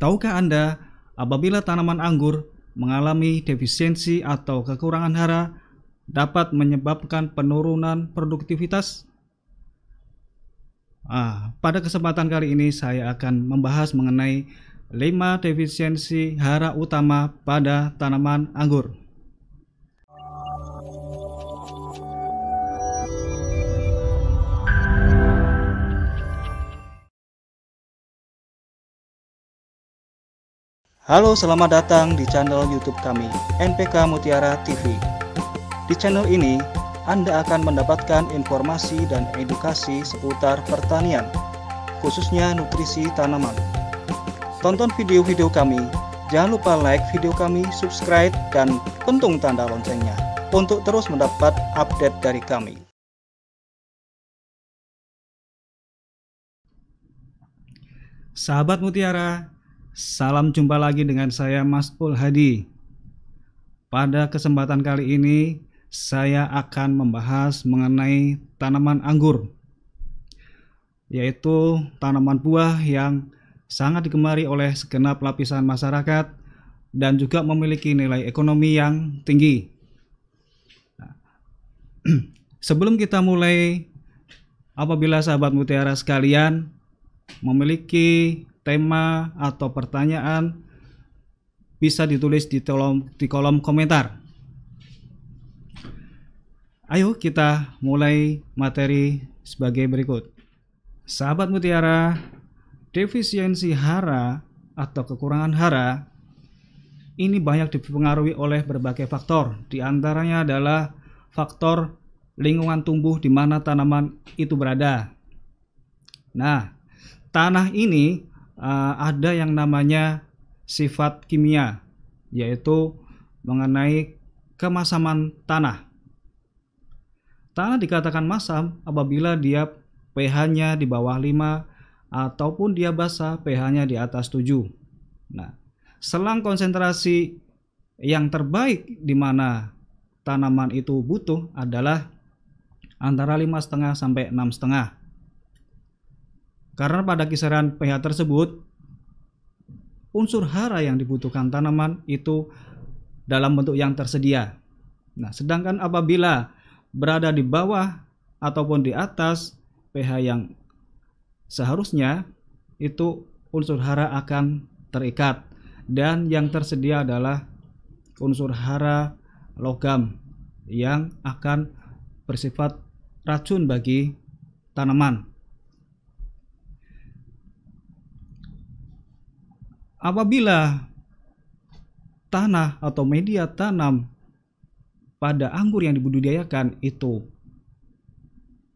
Tahukah Anda apabila tanaman anggur mengalami defisiensi atau kekurangan hara dapat menyebabkan penurunan produktivitas? Ah, pada kesempatan kali ini saya akan membahas mengenai 5 defisiensi hara utama pada tanaman anggur. Halo, selamat datang di channel YouTube kami, NPK Mutiara TV. Di channel ini, Anda akan mendapatkan informasi dan edukasi seputar pertanian, khususnya nutrisi tanaman. Tonton video-video kami, jangan lupa like video kami, subscribe, dan pentung tanda loncengnya untuk terus mendapat update dari kami. Sahabat Mutiara, Salam jumpa lagi dengan saya Mas Ul Hadi. Pada kesempatan kali ini saya akan membahas mengenai tanaman anggur yaitu tanaman buah yang sangat digemari oleh segenap lapisan masyarakat dan juga memiliki nilai ekonomi yang tinggi. Nah, sebelum kita mulai, apabila sahabat mutiara sekalian memiliki tema atau pertanyaan bisa ditulis di kolom di kolom komentar. Ayo kita mulai materi sebagai berikut. Sahabat mutiara, defisiensi hara atau kekurangan hara ini banyak dipengaruhi oleh berbagai faktor. Di antaranya adalah faktor lingkungan tumbuh di mana tanaman itu berada. Nah, tanah ini uh, ada yang namanya sifat kimia, yaitu mengenai kemasaman tanah. Tanah dikatakan masam apabila dia pH-nya di bawah 5 ataupun dia basah pH-nya di atas 7. Nah, selang konsentrasi yang terbaik di mana tanaman itu butuh adalah antara 5,5 sampai 6,5. Karena pada kisaran pH tersebut, unsur hara yang dibutuhkan tanaman itu dalam bentuk yang tersedia. Nah, sedangkan apabila berada di bawah ataupun di atas pH yang seharusnya itu unsur hara akan terikat dan yang tersedia adalah unsur hara logam yang akan bersifat racun bagi tanaman. Apabila tanah atau media tanam pada anggur yang dibudidayakan itu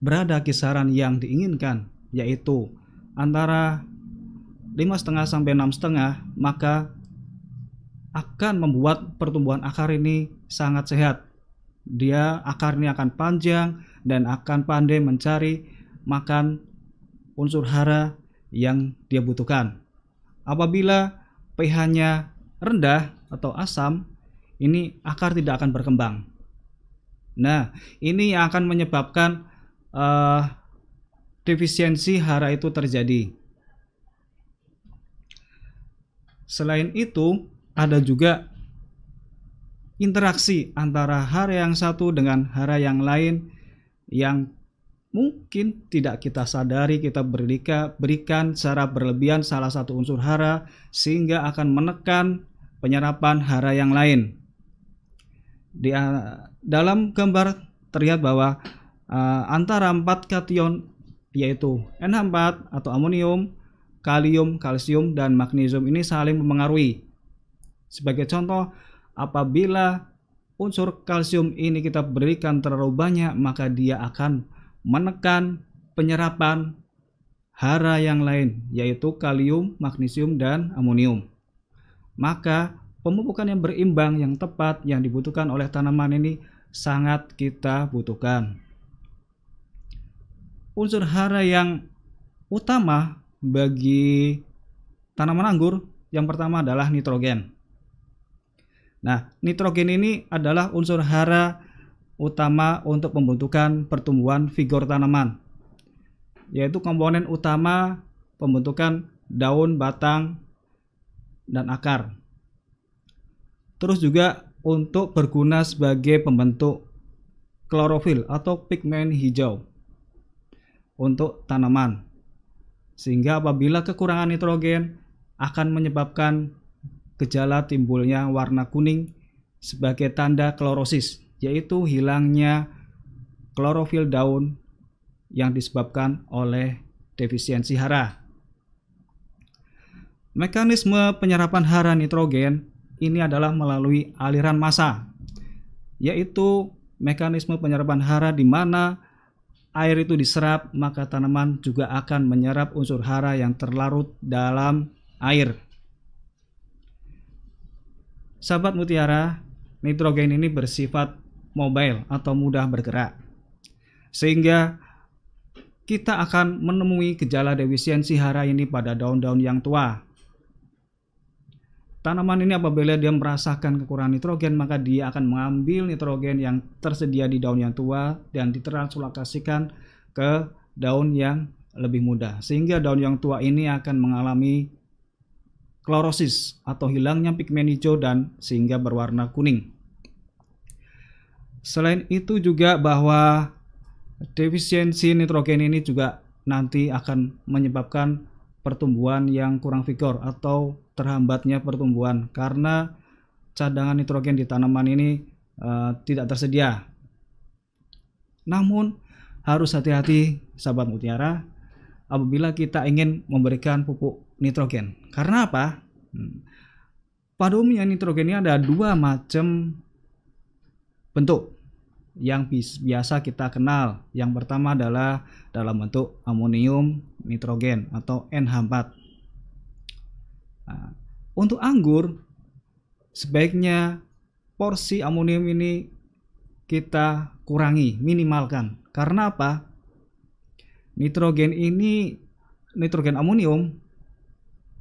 berada kisaran yang diinginkan yaitu antara 5,5 sampai 6,5 maka akan membuat pertumbuhan akar ini sangat sehat. Dia akarnya akan panjang dan akan pandai mencari makan unsur hara yang dia butuhkan. Apabila pH-nya rendah atau asam, ini akar tidak akan berkembang. Nah, ini yang akan menyebabkan uh, defisiensi hara itu terjadi. Selain itu, ada juga interaksi antara hara yang satu dengan hara yang lain yang mungkin tidak kita sadari kita berikan, berikan secara berlebihan salah satu unsur hara sehingga akan menekan penyerapan hara yang lain. Di dalam gambar terlihat bahwa uh, antara empat kation yaitu NH4 atau amonium, kalium, kalsium dan magnesium ini saling mempengaruhi. Sebagai contoh, apabila unsur kalsium ini kita berikan terlalu banyak maka dia akan menekan penyerapan hara yang lain yaitu kalium, magnesium, dan amonium. Maka pemupukan yang berimbang yang tepat yang dibutuhkan oleh tanaman ini sangat kita butuhkan. Unsur hara yang utama bagi tanaman anggur yang pertama adalah nitrogen. Nah, nitrogen ini adalah unsur hara utama untuk pembentukan pertumbuhan vigor tanaman, yaitu komponen utama pembentukan daun, batang, dan akar. Terus juga untuk berguna sebagai pembentuk klorofil atau pigmen hijau untuk tanaman. Sehingga apabila kekurangan nitrogen akan menyebabkan gejala timbulnya warna kuning sebagai tanda klorosis, yaitu hilangnya klorofil daun yang disebabkan oleh defisiensi hara. Mekanisme penyerapan hara nitrogen ini adalah melalui aliran massa, yaitu mekanisme penyerapan hara di mana air itu diserap, maka tanaman juga akan menyerap unsur hara yang terlarut dalam air. Sahabat mutiara, nitrogen ini bersifat mobile atau mudah bergerak. Sehingga kita akan menemui gejala defisiensi hara ini pada daun-daun yang tua. Tanaman ini apabila dia merasakan kekurangan nitrogen maka dia akan mengambil nitrogen yang tersedia di daun yang tua dan ditranslokasikan ke daun yang lebih muda sehingga daun yang tua ini akan mengalami klorosis atau hilangnya pigmen hijau dan sehingga berwarna kuning. Selain itu juga bahwa defisiensi nitrogen ini juga nanti akan menyebabkan pertumbuhan yang kurang vigor atau terhambatnya pertumbuhan karena cadangan nitrogen di tanaman ini uh, tidak tersedia. Namun harus hati-hati sahabat mutiara apabila kita ingin memberikan pupuk nitrogen. Karena apa? Hmm. Pada umumnya nitrogen ini ada dua macam bentuk yang biasa kita kenal. Yang pertama adalah dalam bentuk amonium nitrogen atau NH4. Nah, untuk anggur sebaiknya porsi amonium ini kita kurangi, minimalkan. Karena apa? Nitrogen ini nitrogen amonium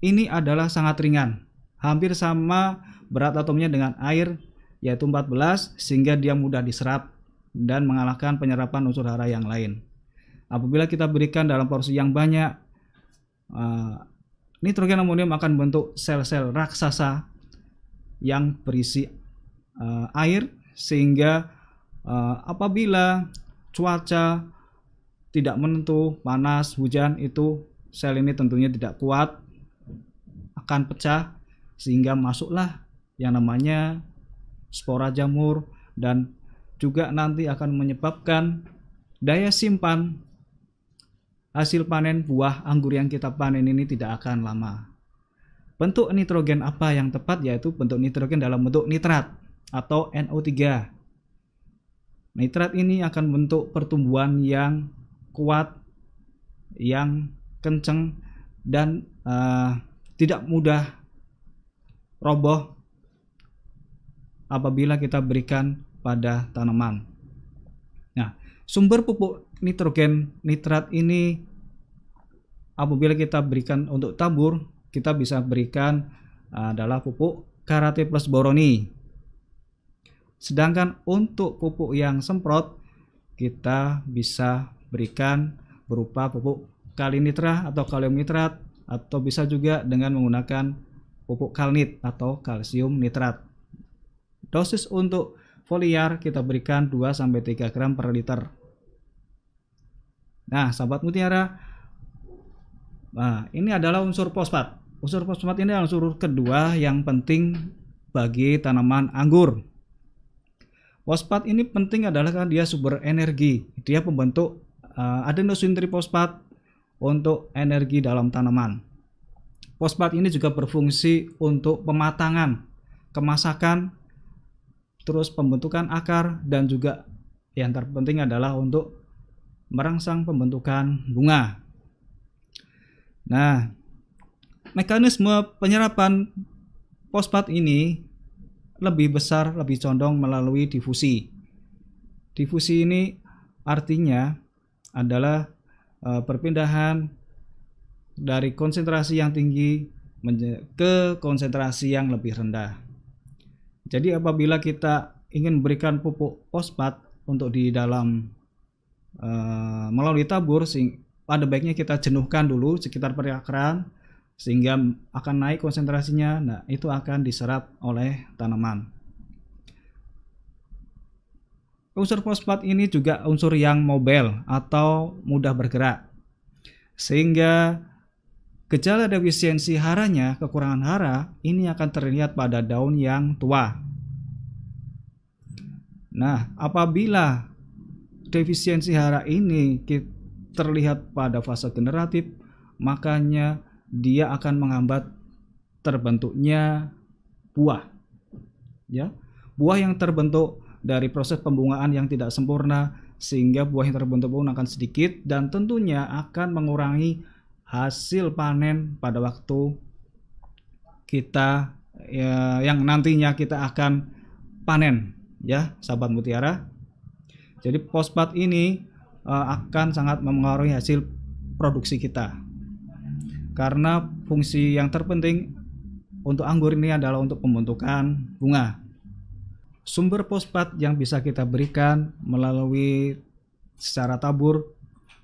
ini adalah sangat ringan, hampir sama berat atomnya dengan air yaitu 14 sehingga dia mudah diserap dan mengalahkan penyerapan unsur hara yang lain. Apabila kita berikan dalam porsi yang banyak, uh, nitrogen amonium akan membentuk sel-sel raksasa yang berisi uh, air sehingga uh, apabila cuaca tidak menentu, panas, hujan itu sel ini tentunya tidak kuat akan pecah sehingga masuklah yang namanya spora jamur dan juga nanti akan menyebabkan daya simpan hasil panen buah anggur yang kita panen ini tidak akan lama. Bentuk nitrogen apa yang tepat yaitu bentuk nitrogen dalam bentuk nitrat atau NO3. Nitrat ini akan bentuk pertumbuhan yang kuat, yang kenceng dan uh, tidak mudah roboh apabila kita berikan pada tanaman. Nah, sumber pupuk nitrogen nitrat ini apabila kita berikan untuk tabur kita bisa berikan uh, adalah pupuk karate plus boroni sedangkan untuk pupuk yang semprot kita bisa berikan berupa pupuk kalinitra atau kalium nitrat atau bisa juga dengan menggunakan pupuk kalnit atau kalsium nitrat dosis untuk foliar kita berikan 2 3 gram per liter Nah, sahabat mutiara, nah ini adalah unsur fosfat. Unsur fosfat ini adalah unsur kedua yang penting bagi tanaman anggur. Fosfat ini penting adalah karena dia sumber energi. Dia pembentuk uh, adenosin trifosfat untuk energi dalam tanaman. Fosfat ini juga berfungsi untuk pematangan, kemasakan, terus pembentukan akar dan juga yang terpenting adalah untuk merangsang pembentukan bunga. Nah, mekanisme penyerapan fosfat ini lebih besar, lebih condong melalui difusi. Difusi ini artinya adalah e, perpindahan dari konsentrasi yang tinggi ke konsentrasi yang lebih rendah. Jadi apabila kita ingin memberikan pupuk fosfat untuk di dalam uh, melalui tabur pada baiknya kita jenuhkan dulu sekitar perakaran sehingga akan naik konsentrasinya. Nah, itu akan diserap oleh tanaman. Unsur fosfat ini juga unsur yang mobile atau mudah bergerak. Sehingga gejala defisiensi haranya, kekurangan hara, ini akan terlihat pada daun yang tua. Nah, apabila defisiensi hara ini terlihat pada fase generatif, makanya dia akan menghambat terbentuknya buah. Ya. Buah yang terbentuk dari proses pembungaan yang tidak sempurna sehingga buah yang terbentuk pun akan sedikit dan tentunya akan mengurangi hasil panen pada waktu kita ya, yang nantinya kita akan panen ya sahabat mutiara jadi fosfat ini uh, akan sangat mempengaruhi hasil produksi kita. Karena fungsi yang terpenting untuk anggur ini adalah untuk pembentukan bunga. Sumber fosfat yang bisa kita berikan melalui secara tabur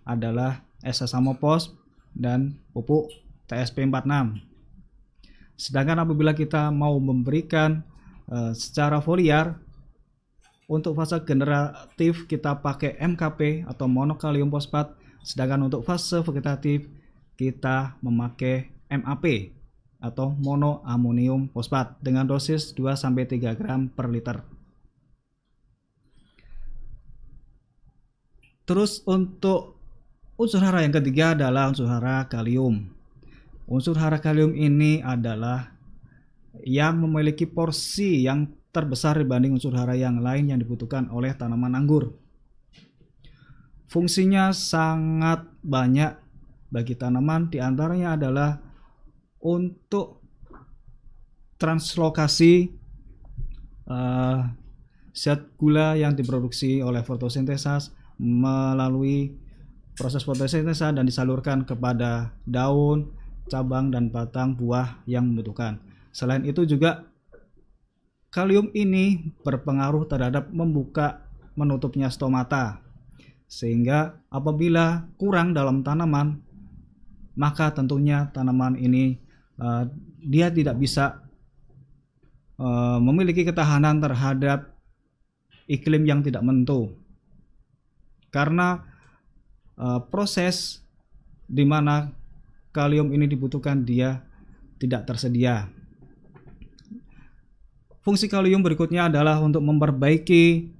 adalah esasamopos dan pupuk TSP46. Sedangkan apabila kita mau memberikan uh, secara foliar untuk fase generatif kita pakai MKP atau monokalium fosfat, sedangkan untuk fase vegetatif kita memakai MAP atau monoamonium fosfat dengan dosis 2 3 gram per liter. Terus untuk unsur hara yang ketiga adalah unsur hara kalium. Unsur hara kalium ini adalah yang memiliki porsi yang terbesar dibanding unsur hara yang lain yang dibutuhkan oleh tanaman anggur. Fungsinya sangat banyak bagi tanaman, di antaranya adalah untuk translokasi uh, zat gula yang diproduksi oleh fotosintesa melalui proses fotosintesa dan disalurkan kepada daun, cabang, dan batang buah yang membutuhkan. Selain itu juga Kalium ini berpengaruh terhadap membuka menutupnya stomata. Sehingga apabila kurang dalam tanaman, maka tentunya tanaman ini uh, dia tidak bisa uh, memiliki ketahanan terhadap iklim yang tidak menentu. Karena uh, proses di mana kalium ini dibutuhkan dia tidak tersedia. Fungsi kalium berikutnya adalah untuk memperbaiki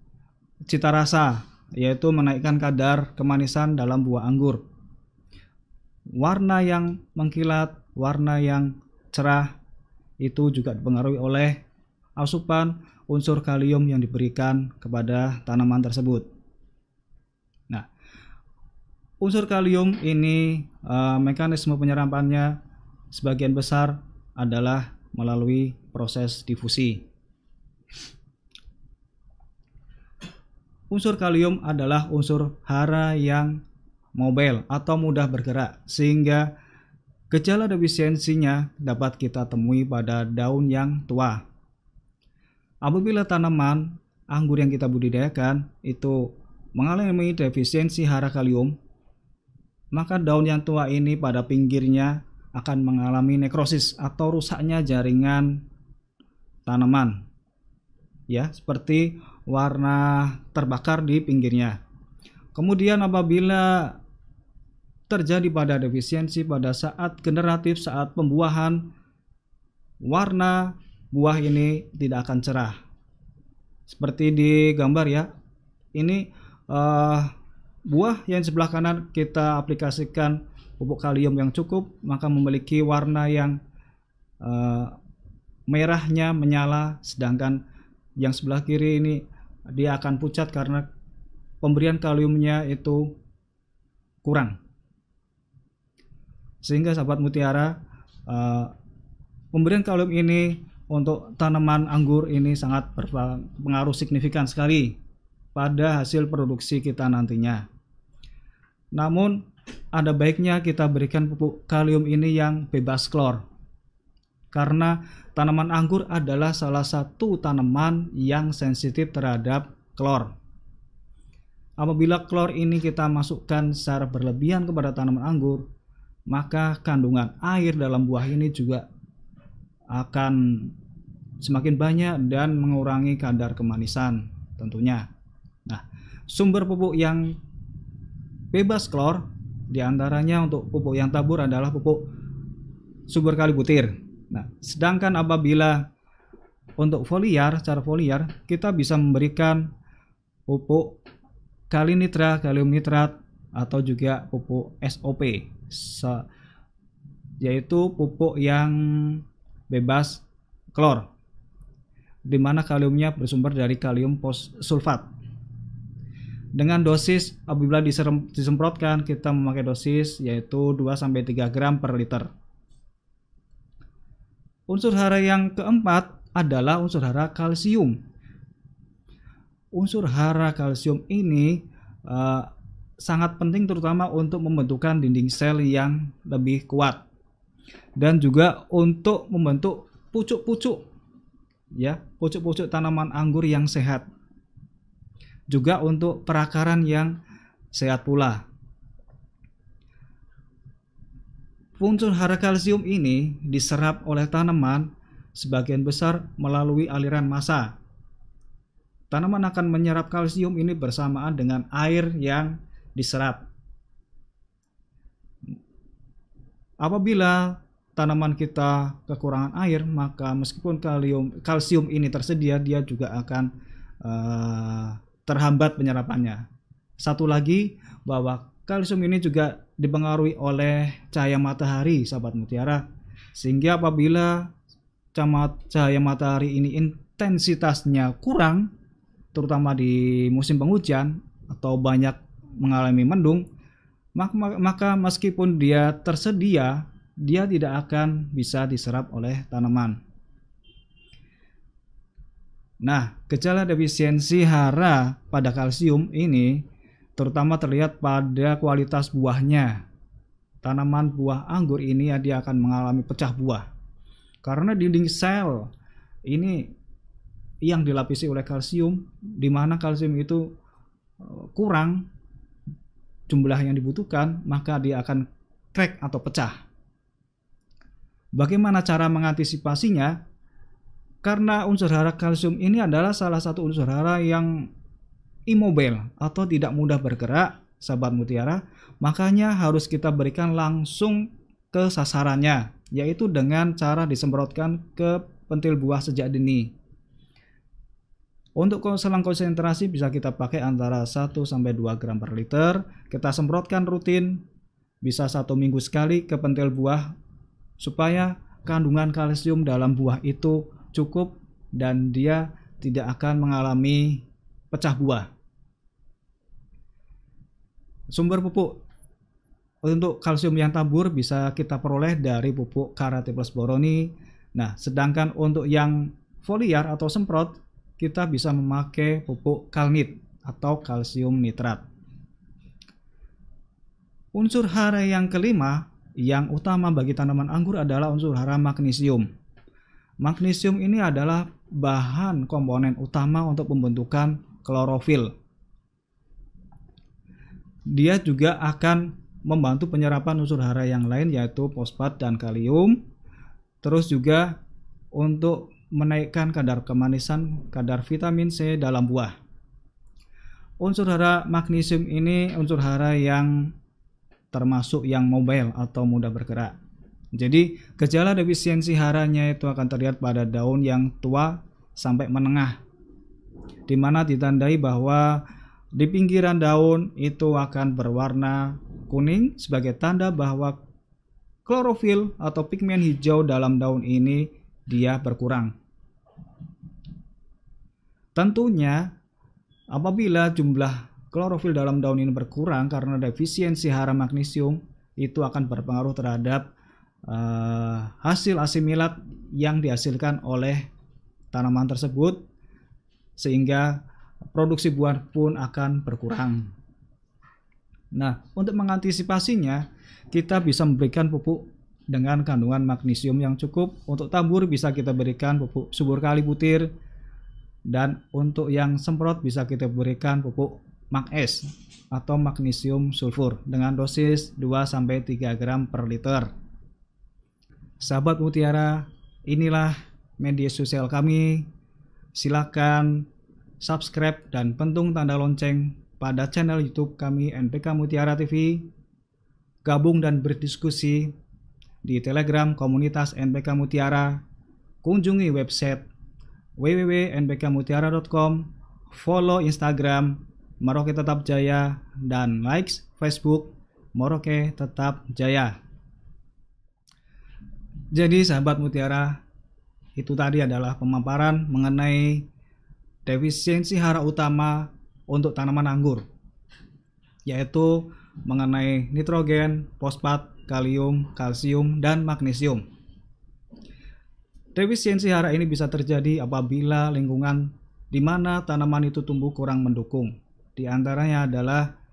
cita rasa, yaitu menaikkan kadar kemanisan dalam buah anggur. Warna yang mengkilat, warna yang cerah itu juga dipengaruhi oleh asupan unsur kalium yang diberikan kepada tanaman tersebut. Unsur kalium ini uh, mekanisme penyerapannya sebagian besar adalah melalui proses difusi. Unsur kalium adalah unsur hara yang mobile atau mudah bergerak sehingga gejala defisiensinya dapat kita temui pada daun yang tua. Apabila tanaman anggur yang kita budidayakan itu mengalami defisiensi hara kalium, maka daun yang tua ini pada pinggirnya akan mengalami nekrosis atau rusaknya jaringan tanaman. Ya, seperti warna terbakar di pinggirnya. Kemudian apabila terjadi pada defisiensi pada saat generatif saat pembuahan warna buah ini tidak akan cerah. Seperti di gambar ya. Ini uh, buah yang sebelah kanan kita aplikasikan pupuk kalium yang cukup maka memiliki warna yang uh, merahnya menyala sedangkan yang sebelah kiri ini dia akan pucat karena pemberian kaliumnya itu kurang. Sehingga sahabat mutiara uh, pemberian kalium ini untuk tanaman anggur ini sangat berpengaruh signifikan sekali pada hasil produksi kita nantinya. Namun ada baiknya kita berikan pupuk kalium ini yang bebas klor. Karena Tanaman anggur adalah salah satu tanaman yang sensitif terhadap klor. Apabila klor ini kita masukkan secara berlebihan kepada tanaman anggur, maka kandungan air dalam buah ini juga akan semakin banyak dan mengurangi kadar kemanisan tentunya. Nah, sumber pupuk yang bebas klor di antaranya untuk pupuk yang tabur adalah pupuk sumber kali butir. Nah, sedangkan apabila untuk foliar, cara foliar, kita bisa memberikan pupuk kali nitra, kalium nitrat, atau juga pupuk SOP, yaitu pupuk yang bebas klor, di mana kaliumnya bersumber dari kalium sulfat. Dengan dosis apabila disemprotkan kita memakai dosis yaitu 2-3 gram per liter. Unsur hara yang keempat adalah unsur hara kalsium. Unsur hara kalsium ini uh, sangat penting terutama untuk membentukkan dinding sel yang lebih kuat dan juga untuk membentuk pucuk-pucuk ya, pucuk-pucuk tanaman anggur yang sehat. Juga untuk perakaran yang sehat pula. Unsur hara kalsium ini diserap oleh tanaman sebagian besar melalui aliran massa. Tanaman akan menyerap kalsium ini bersamaan dengan air yang diserap. Apabila tanaman kita kekurangan air, maka meskipun kalium, kalsium ini tersedia, dia juga akan uh, terhambat penyerapannya. Satu lagi bahwa kalsium ini juga dipengaruhi oleh cahaya matahari, sahabat mutiara, sehingga apabila cahaya matahari ini intensitasnya kurang, terutama di musim penghujan atau banyak mengalami mendung, maka meskipun dia tersedia, dia tidak akan bisa diserap oleh tanaman. Nah, gejala defisiensi hara pada kalsium ini terutama terlihat pada kualitas buahnya. Tanaman buah anggur ini ya, dia akan mengalami pecah buah. Karena dinding sel ini yang dilapisi oleh kalsium, di mana kalsium itu eh, kurang jumlah yang dibutuhkan, maka dia akan crack atau pecah. Bagaimana cara mengantisipasinya? Karena unsur hara kalsium ini adalah salah satu unsur hara yang immobile atau tidak mudah bergerak, sahabat mutiara, makanya harus kita berikan langsung ke sasarannya, yaitu dengan cara disemprotkan ke pentil buah sejak dini. Untuk selang konsentrasi bisa kita pakai antara 1 sampai 2 gram per liter. Kita semprotkan rutin bisa satu minggu sekali ke pentil buah supaya kandungan kalsium dalam buah itu cukup dan dia tidak akan mengalami pecah buah. Sumber pupuk untuk kalsium yang tabur bisa kita peroleh dari pupuk karate plus boroni. Nah, sedangkan untuk yang foliar atau semprot kita bisa memakai pupuk kalnit atau kalsium nitrat. Unsur hara yang kelima yang utama bagi tanaman anggur adalah unsur hara magnesium. Magnesium ini adalah bahan komponen utama untuk pembentukan klorofil. Dia juga akan membantu penyerapan unsur hara yang lain yaitu fosfat dan kalium. Terus juga untuk menaikkan kadar kemanisan, kadar vitamin C dalam buah. Unsur hara magnesium ini unsur hara yang termasuk yang mobile atau mudah bergerak. Jadi, gejala defisiensi haranya itu akan terlihat pada daun yang tua sampai menengah, di mana ditandai bahwa di pinggiran daun itu akan berwarna kuning sebagai tanda bahwa klorofil atau pigmen hijau dalam daun ini dia berkurang. Tentunya apabila jumlah klorofil dalam daun ini berkurang karena defisiensi hara magnesium itu akan berpengaruh terhadap uh, hasil asimilat yang dihasilkan oleh tanaman tersebut sehingga produksi buah pun akan berkurang. Nah, untuk mengantisipasinya, kita bisa memberikan pupuk dengan kandungan magnesium yang cukup. Untuk tabur bisa kita berikan pupuk subur kali butir dan untuk yang semprot bisa kita berikan pupuk Mag-S atau magnesium sulfur dengan dosis 2-3 gram per liter. Sahabat Mutiara, inilah media sosial kami. Silakan subscribe dan pentung tanda lonceng pada channel YouTube kami NPK Mutiara TV. Gabung dan berdiskusi di Telegram komunitas NPK Mutiara. Kunjungi website www.npkmutiara.com, follow Instagram Maroke Tetap Jaya dan likes Facebook Maroke Tetap Jaya. Jadi sahabat Mutiara, itu tadi adalah pemaparan mengenai defisiensi hara utama untuk tanaman anggur, yaitu mengenai nitrogen, fosfat, kalium, kalsium, dan magnesium. Defisiensi hara ini bisa terjadi apabila lingkungan di mana tanaman itu tumbuh kurang mendukung. Di antaranya adalah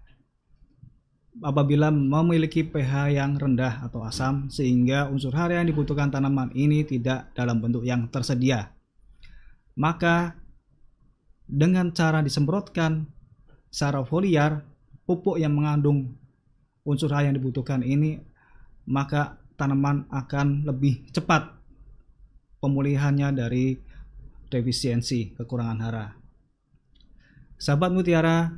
apabila memiliki pH yang rendah atau asam sehingga unsur hara yang dibutuhkan tanaman ini tidak dalam bentuk yang tersedia. Maka dengan cara disemprotkan secara foliar pupuk yang mengandung unsur hara yang dibutuhkan ini maka tanaman akan lebih cepat pemulihannya dari defisiensi kekurangan hara. Sahabat Mutiara,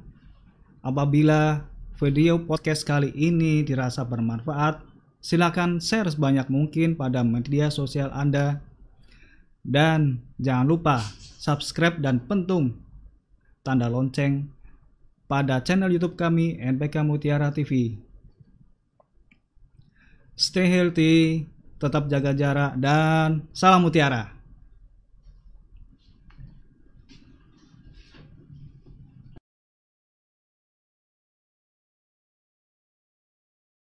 apabila video podcast kali ini dirasa bermanfaat, silakan share sebanyak mungkin pada media sosial Anda. Dan jangan lupa subscribe dan pentung tanda lonceng pada channel YouTube kami NPK Mutiara TV. Stay healthy, tetap jaga jarak dan salam mutiara.